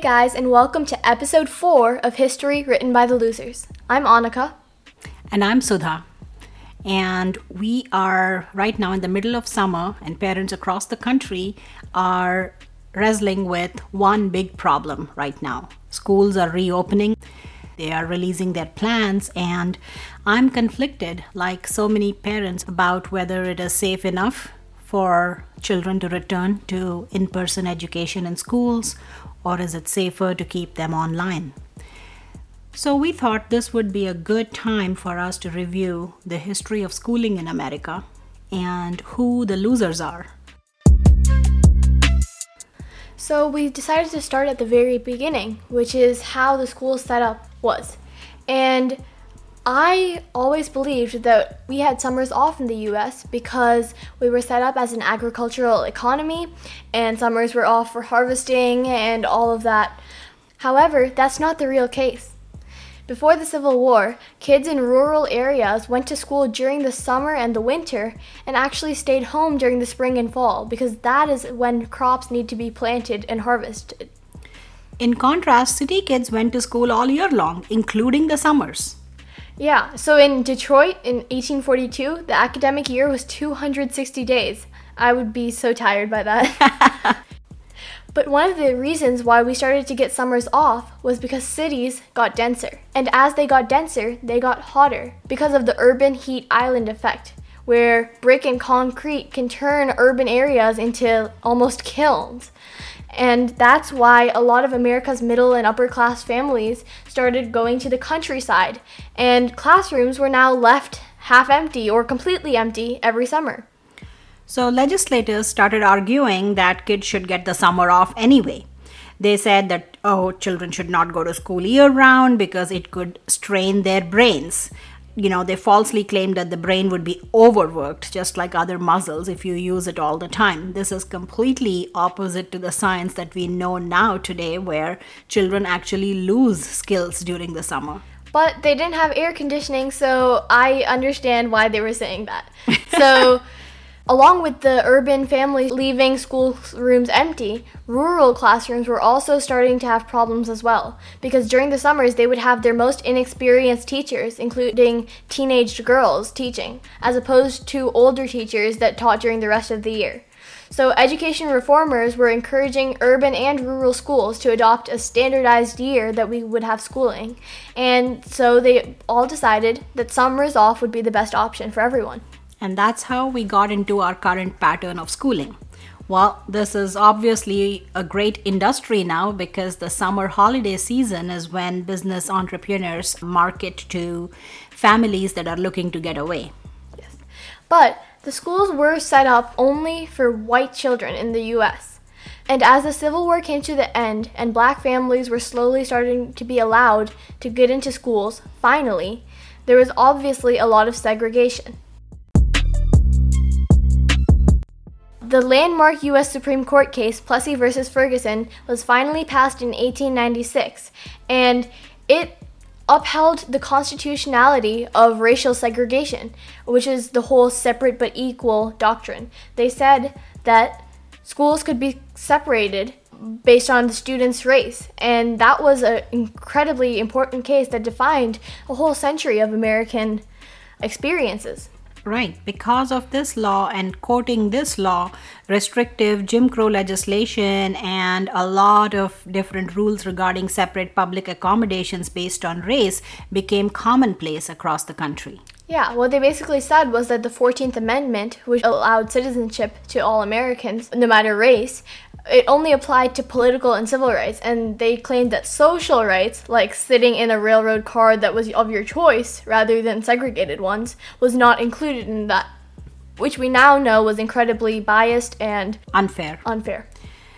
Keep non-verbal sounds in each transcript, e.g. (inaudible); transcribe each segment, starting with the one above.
guys, and welcome to episode 4 of History Written by the Losers. I'm Annika. And I'm Sudha. And we are right now in the middle of summer, and parents across the country are wrestling with one big problem right now. Schools are reopening, they are releasing their plans, and I'm conflicted, like so many parents, about whether it is safe enough for children to return to in person education in schools, or is it safer to keep them online? So, we thought this would be a good time for us to review the history of schooling in America and who the losers are. So, we decided to start at the very beginning, which is how the school setup was. And I always believed that we had summers off in the US because we were set up as an agricultural economy and summers were off for harvesting and all of that. However, that's not the real case. Before the Civil War, kids in rural areas went to school during the summer and the winter and actually stayed home during the spring and fall because that is when crops need to be planted and harvested. In contrast, city kids went to school all year long, including the summers. Yeah, so in Detroit in 1842, the academic year was 260 days. I would be so tired by that. (laughs) (laughs) But one of the reasons why we started to get summers off was because cities got denser. And as they got denser, they got hotter because of the urban heat island effect, where brick and concrete can turn urban areas into almost kilns. And that's why a lot of America's middle and upper class families started going to the countryside, and classrooms were now left half empty or completely empty every summer. So legislators started arguing that kids should get the summer off anyway. They said that, oh, children should not go to school year round because it could strain their brains. You know, they falsely claimed that the brain would be overworked, just like other muscles, if you use it all the time. This is completely opposite to the science that we know now today, where children actually lose skills during the summer. But they didn't have air conditioning, so I understand why they were saying that. So. (laughs) Along with the urban families leaving schoolrooms empty, rural classrooms were also starting to have problems as well, because during the summers they would have their most inexperienced teachers, including teenage girls, teaching, as opposed to older teachers that taught during the rest of the year. So, education reformers were encouraging urban and rural schools to adopt a standardized year that we would have schooling. And so they all decided that summers off would be the best option for everyone. And that's how we got into our current pattern of schooling. Well, this is obviously a great industry now because the summer holiday season is when business entrepreneurs market to families that are looking to get away. Yes. But the schools were set up only for white children in the US. And as the Civil War came to the end and black families were slowly starting to be allowed to get into schools, finally, there was obviously a lot of segregation. The landmark U.S. Supreme Court case, Plessy v. Ferguson, was finally passed in 1896, and it upheld the constitutionality of racial segregation, which is the whole separate but equal doctrine. They said that schools could be separated based on the student's race, and that was an incredibly important case that defined a whole century of American experiences. Right. Because of this law and quoting this law, restrictive Jim Crow legislation and a lot of different rules regarding separate public accommodations based on race became commonplace across the country. Yeah, what they basically said was that the 14th Amendment, which allowed citizenship to all Americans, no matter race, it only applied to political and civil rights, and they claimed that social rights, like sitting in a railroad car that was of your choice rather than segregated ones, was not included in that, which we now know was incredibly biased and unfair. Unfair.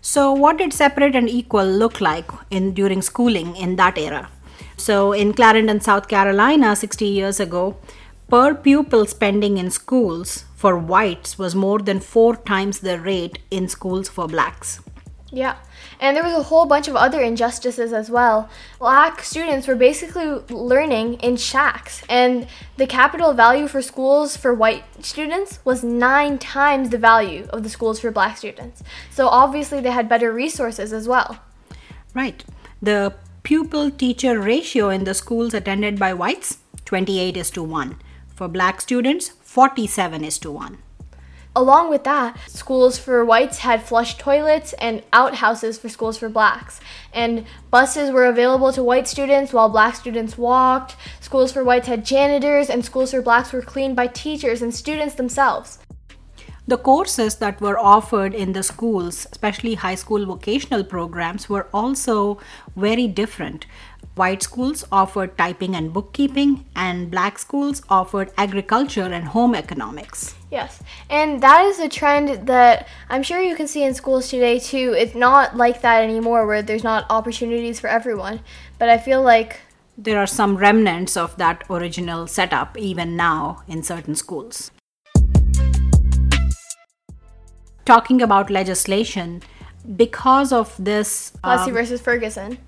So, what did separate and equal look like in during schooling in that era? So, in Clarendon, South Carolina, 60 years ago, per pupil spending in schools for whites was more than four times the rate in schools for blacks. Yeah, and there was a whole bunch of other injustices as well. Black students were basically learning in shacks, and the capital value for schools for white students was nine times the value of the schools for black students. So obviously, they had better resources as well. Right. The pupil teacher ratio in the schools attended by whites 28 is to 1. For black students, 47 is to 1. Along with that, schools for whites had flush toilets and outhouses for schools for blacks. And buses were available to white students while black students walked. Schools for whites had janitors, and schools for blacks were cleaned by teachers and students themselves. The courses that were offered in the schools, especially high school vocational programs, were also very different. White schools offered typing and bookkeeping, and black schools offered agriculture and home economics. Yes, and that is a trend that I'm sure you can see in schools today too. It's not like that anymore where there's not opportunities for everyone, but I feel like there are some remnants of that original setup even now in certain schools talking about legislation because of this Plessy um, versus Ferguson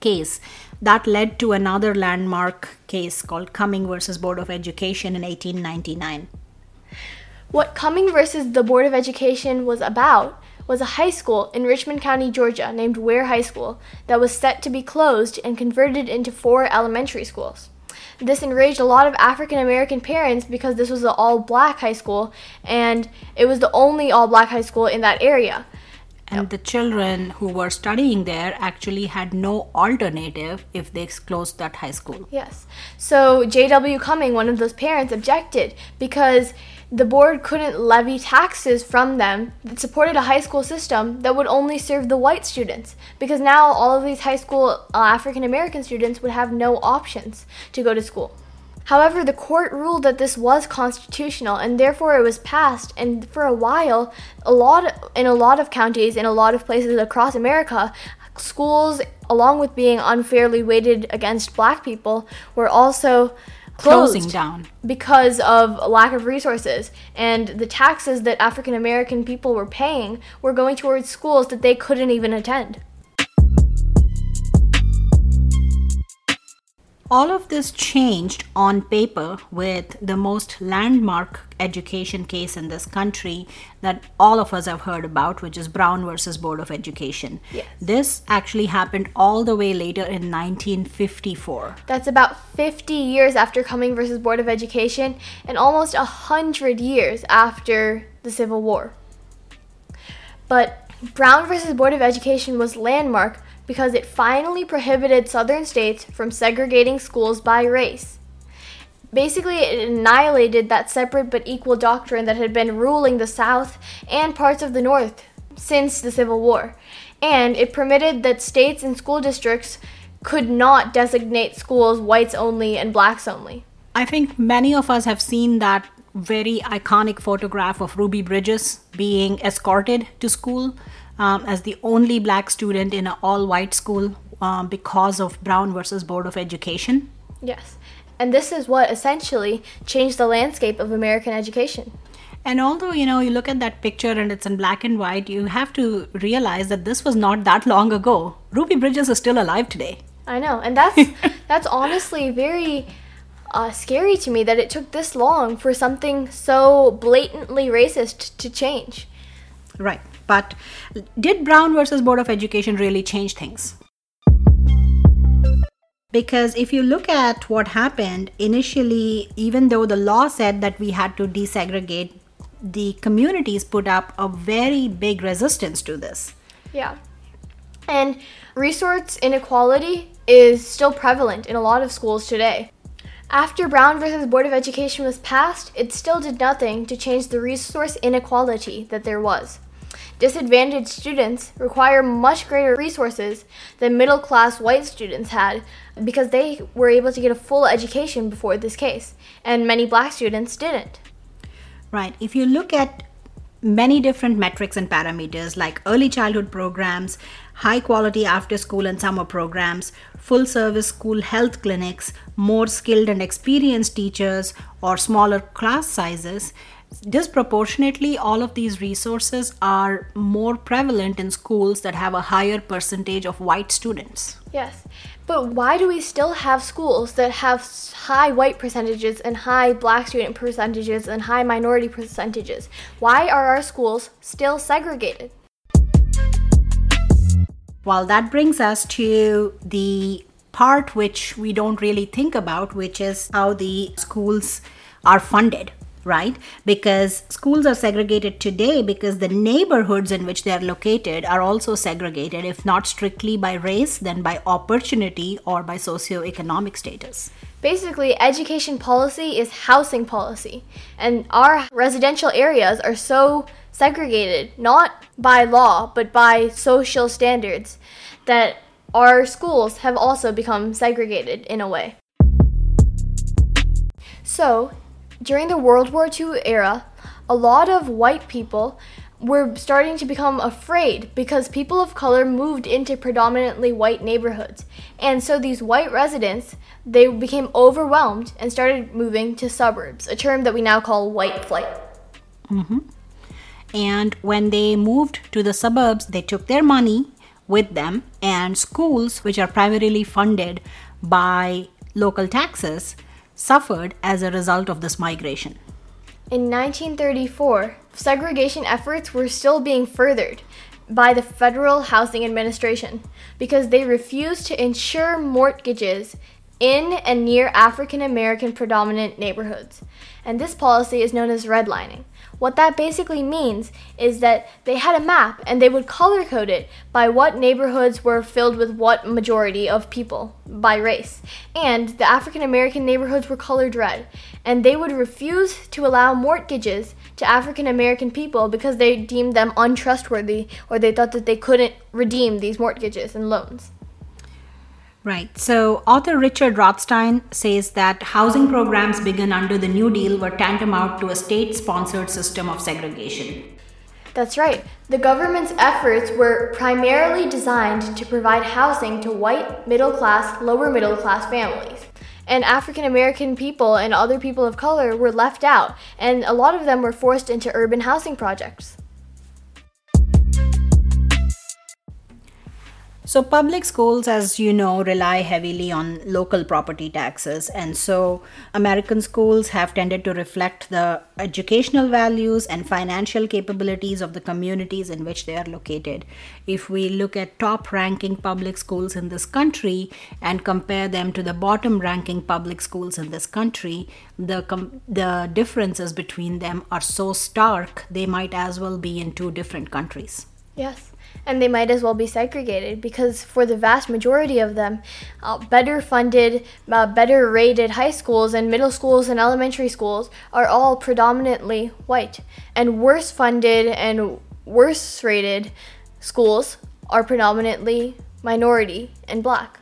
case that led to another landmark case called Cumming versus Board of Education in 1899. What Cumming versus the Board of Education was about was a high school in Richmond County, Georgia, named Ware High School, that was set to be closed and converted into four elementary schools. This enraged a lot of African American parents because this was an all black high school and it was the only all black high school in that area. And the children who were studying there actually had no alternative if they closed that high school. Yes. So J.W. Cumming, one of those parents, objected because the board couldn't levy taxes from them that supported a high school system that would only serve the white students because now all of these high school uh, African American students would have no options to go to school. However, the court ruled that this was constitutional and therefore it was passed. And for a while a lot in a lot of counties in a lot of places across America schools along with being unfairly weighted against black people were also closing down. because of lack of resources. And the taxes that African American people were paying were going towards schools that they couldn't even attend. All of this changed on paper with the most landmark education case in this country that all of us have heard about, which is Brown versus Board of Education. Yes. This actually happened all the way later in 1954. That's about 50 years after Cumming versus Board of Education and almost 100 years after the Civil War. But Brown versus Board of Education was landmark because it finally prohibited southern states from segregating schools by race. Basically, it annihilated that separate but equal doctrine that had been ruling the South and parts of the North since the Civil War. And it permitted that states and school districts could not designate schools whites only and blacks only. I think many of us have seen that very iconic photograph of Ruby Bridges being escorted to school um, as the only black student in an all white school um, because of Brown versus Board of Education. Yes. And this is what essentially changed the landscape of American education. And although, you know, you look at that picture and it's in black and white, you have to realize that this was not that long ago. Ruby Bridges is still alive today. I know. And that's (laughs) that's honestly very uh, scary to me that it took this long for something so blatantly racist to change. Right. But did Brown versus Board of Education really change things? Because if you look at what happened initially, even though the law said that we had to desegregate, the communities put up a very big resistance to this. Yeah. And resource inequality is still prevalent in a lot of schools today. After Brown versus Board of Education was passed, it still did nothing to change the resource inequality that there was. Disadvantaged students require much greater resources than middle class white students had because they were able to get a full education before this case, and many black students didn't. Right. If you look at many different metrics and parameters like early childhood programs, high quality after school and summer programs, full service school health clinics, more skilled and experienced teachers, or smaller class sizes, disproportionately all of these resources are more prevalent in schools that have a higher percentage of white students. Yes. But why do we still have schools that have high white percentages and high black student percentages and high minority percentages? Why are our schools still segregated? Well, that brings us to the part which we don't really think about, which is how the schools are funded right? Because schools are segregated today because the neighborhoods in which they are located are also segregated, if not strictly by race, then by opportunity or by socioeconomic status. Basically, education policy is housing policy, and our residential areas are so segregated, not by law, but by social standards, that our schools have also become segregated in a way. So, during the World War II era, a lot of white people were starting to become afraid because people of color moved into predominantly white neighborhoods. And so these white residents, they became overwhelmed and started moving to suburbs, a term that we now call white flight. Mm-hmm. And when they moved to the suburbs, they took their money with them, and schools, which are primarily funded by local taxes, suffered as a result of this migration. In 1934, segregation efforts were still being furthered by the Federal Housing Administration because they refused to insure mortgages in and near African American predominant neighborhoods. And this policy is known as redlining. What that basically means is that they had a map and they would color code it by what neighborhoods were filled with what majority of people by race. And the African American neighborhoods were colored red. And they would refuse to allow mortgages to African American people because they deemed them untrustworthy or they thought that they couldn't redeem these mortgages and loans. Right. So, author Richard Rothstein says that housing programs begun under the New Deal were tantamount to a state sponsored system of segregation. That's right. The government's efforts were primarily designed to provide housing to white, middle class, lower middle class families. And African American people and other people of color were left out, and a lot of them were forced into urban housing projects. So, public schools, as you know, rely heavily on local property taxes. And so, American schools have tended to reflect the educational values and financial capabilities of the communities in which they are located. If we look at top ranking public schools in this country and compare them to the bottom ranking public schools in this country, the, com- the differences between them are so stark, they might as well be in two different countries. Yes and they might as well be segregated because for the vast majority of them, uh, better funded, uh, better rated high schools and middle schools and elementary schools are all predominantly white, and worse funded and worse rated schools are predominantly minority and black.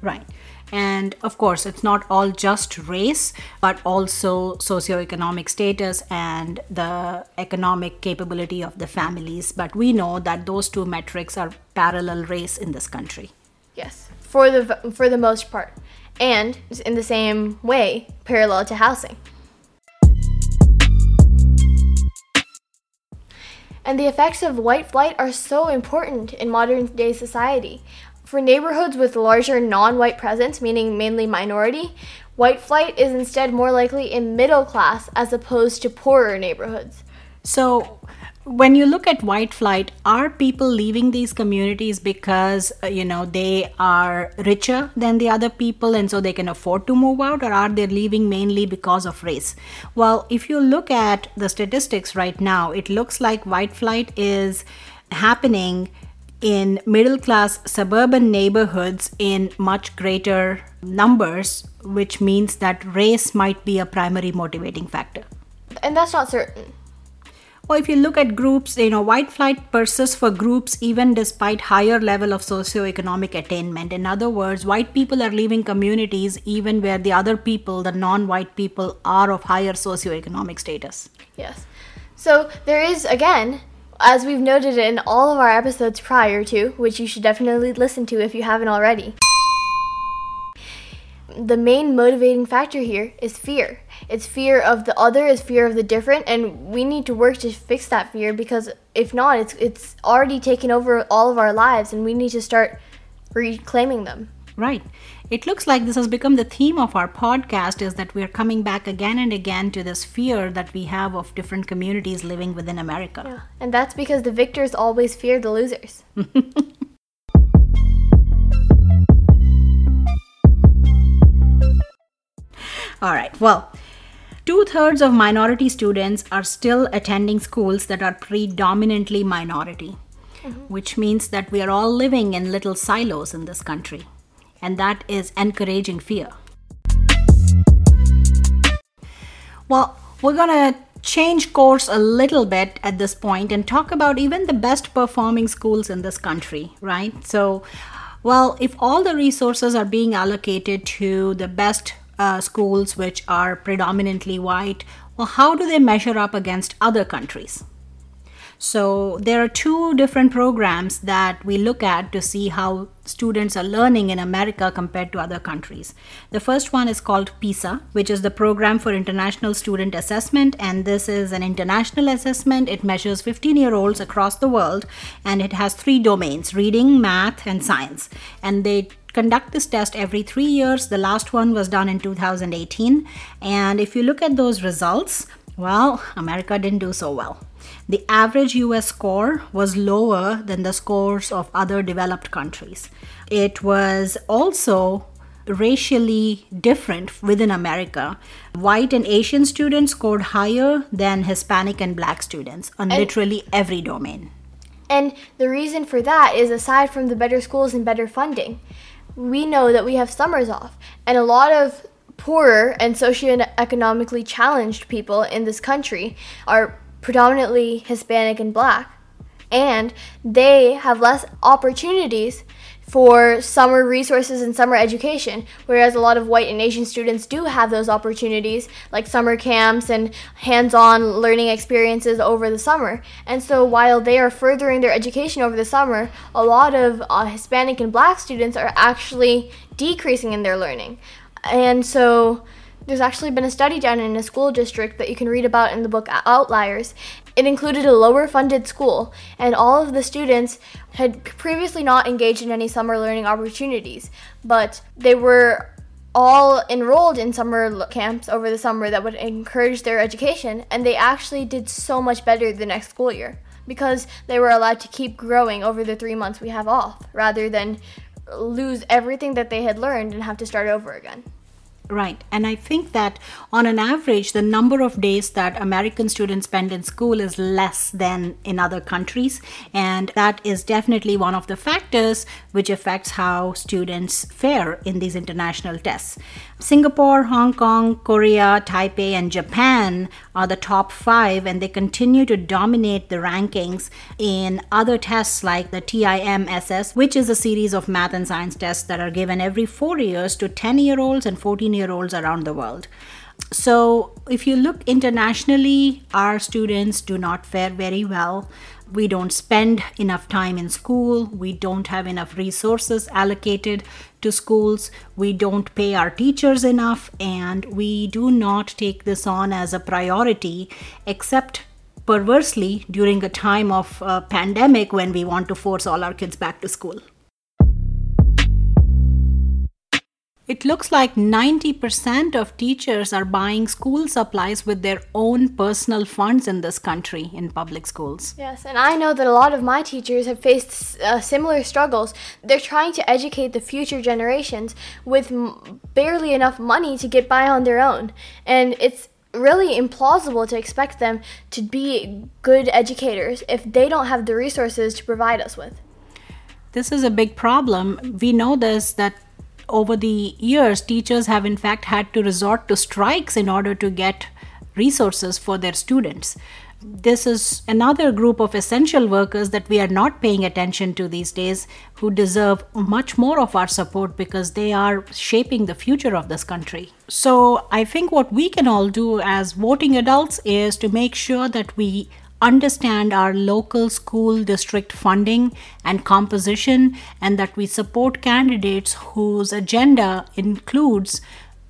Right. And of course, it's not all just race, but also socioeconomic status and the economic capability of the families. But we know that those two metrics are parallel race in this country. Yes, for the for the most part, and in the same way, parallel to housing. And the effects of white flight are so important in modern day society. For neighborhoods with larger non white presence, meaning mainly minority, white flight is instead more likely in middle class as opposed to poorer neighborhoods. So, when you look at white flight, are people leaving these communities because uh, you know they are richer than the other people and so they can afford to move out, or are they leaving mainly because of race? Well, if you look at the statistics right now, it looks like white flight is happening in middle class suburban neighborhoods in much greater numbers, which means that race might be a primary motivating factor. And that's not certain. Well, if you look at groups, you know, white flight persists for groups even despite higher level of socioeconomic attainment. In other words, white people are leaving communities even where the other people, the non-white people, are of higher socioeconomic status. Yes. So there is again as we've noted in all of our episodes prior to, which you should definitely listen to if you haven't already. The main motivating factor here is fear. It's fear of the other, it's fear of the different, and we need to work to fix that fear because if not, it's it's already taken over all of our lives and we need to start reclaiming them. Right. It looks like this has become the theme of our podcast is that we are coming back again and again to this fear that we have of different communities living within America. Yeah. And that's because the victors always fear the losers. (laughs) All right. Well, two thirds of minority students are still attending schools that are predominantly minority, mm-hmm. which means that we are all living in little silos in this country. And that is encouraging fear. Well, we're going to change course a little bit at this point and talk about even the best performing schools in this country, right? So, well, if all the resources are being allocated to the best uh, schools which are predominantly white, well, how do they measure up against other countries? So there are two different programs that we look at to see how students are learning in America compared to other countries. The first one is called PISA, which is the Program for International Student Assessment, and this is an international assessment. It measures 15 year olds across the world, and it has three domains reading, math, and science. And they conduct this test every three years. The last one was done in 2018. And if you look at those results, well, America didn't do so well the average US score was lower than the scores of other developed countries. It was also racially different within America. White and Asian students scored higher than Hispanic and black students on and, literally every domain. And the reason for that is aside from the better schools and better funding, we know that we have summers off, and a lot of poorer and socioeconomically challenged people in this country are predominantly Hispanic and black. And they have less opportunities for summer resources and summer education, whereas a lot of white and Asian students do have those opportunities, like summer camps and hands on learning experiences over the summer. And so while they are furthering their education over the summer, a lot of uh, Hispanic and black students are actually decreasing in their learning. And so there's actually been a study done in a school district that you can read about in the book Outliers. It included a lower funded school, and all of the students had previously not engaged in any summer learning opportunities, but they were all enrolled in summer camps over the summer that would encourage their education, and they actually did so much better the next school year because they were allowed to keep growing over the three months we have off rather than lose everything that they had learned and have to start over again. Right. And I think that on an average, the number of days that American students spend in school is less than in other countries. And that is definitely one of the factors which affects how students fare in these international tests. Singapore, Hong Kong, Korea, Taipei, and Japan are the top five, and they continue to dominate the rankings in other tests like the TIMSS, which is a series of math and science tests that are given every four years to 10 year olds and 14 year olds around the world. So, if you look internationally, our students do not fare very well we don't spend enough time in school, we don't have enough resources allocated to schools, we don't pay our teachers enough, and we do not take this on as a priority except perversely during a time of a pandemic when we want to force all our kids back to school. It looks like 90% of teachers are buying school supplies with their own personal funds in this country in public schools. Yes, and I know that a lot of my teachers have faced uh, similar struggles. They're trying to educate the future generations with m- barely enough money to get by on their own. And it's really implausible to expect them to be good educators if they don't have the resources to provide us with. This is a big problem. We know this that over the years, teachers have in fact had to resort to strikes in order to get resources for their students. This is another group of essential workers that we are not paying attention to these days who deserve much more of our support because they are shaping the future of this country. So, I think what we can all do as voting adults is to make sure that we understand our local school district funding and composition, and that we support candidates whose agenda includes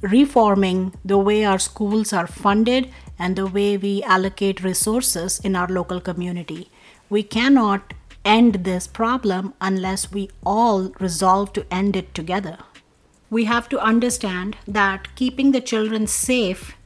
reforming the way our schools are funded and the way we allocate resources in our local community. We cannot end this problem unless we all resolve to end it together. We have to understand that keeping the children safe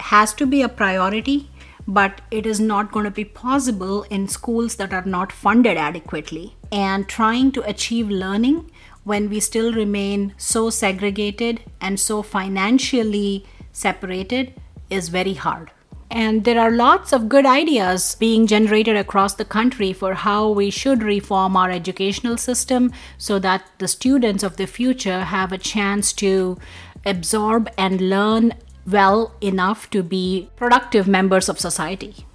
has to be a priority but it is not going to be possible in schools that are not funded adequately. And trying to achieve learning when we still remain so segregated and so financially separated is very hard. And there are lots of good ideas being generated across the country for how we should reform our educational system so that the students of the future have a chance to absorb and learn well enough to be productive members of society.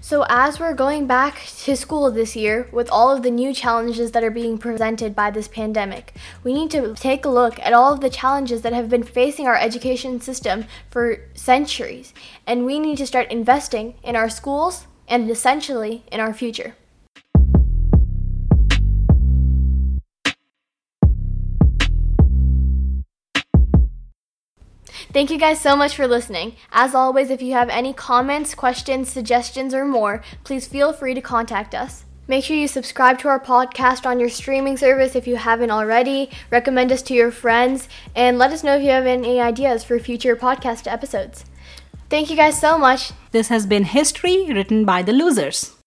So, as we're going back to school this year with all of the new challenges that are being presented by this pandemic, we need to take a look at all of the challenges that have been facing our education system for centuries, and we need to start investing in our schools and essentially in our future. Thank you guys so much for listening. As always, if you have any comments, questions, suggestions, or more, please feel free to contact us. Make sure you subscribe to our podcast on your streaming service if you haven't already. Recommend us to your friends and let us know if you have any ideas for future podcast episodes. Thank you guys so much. This has been History written by the losers.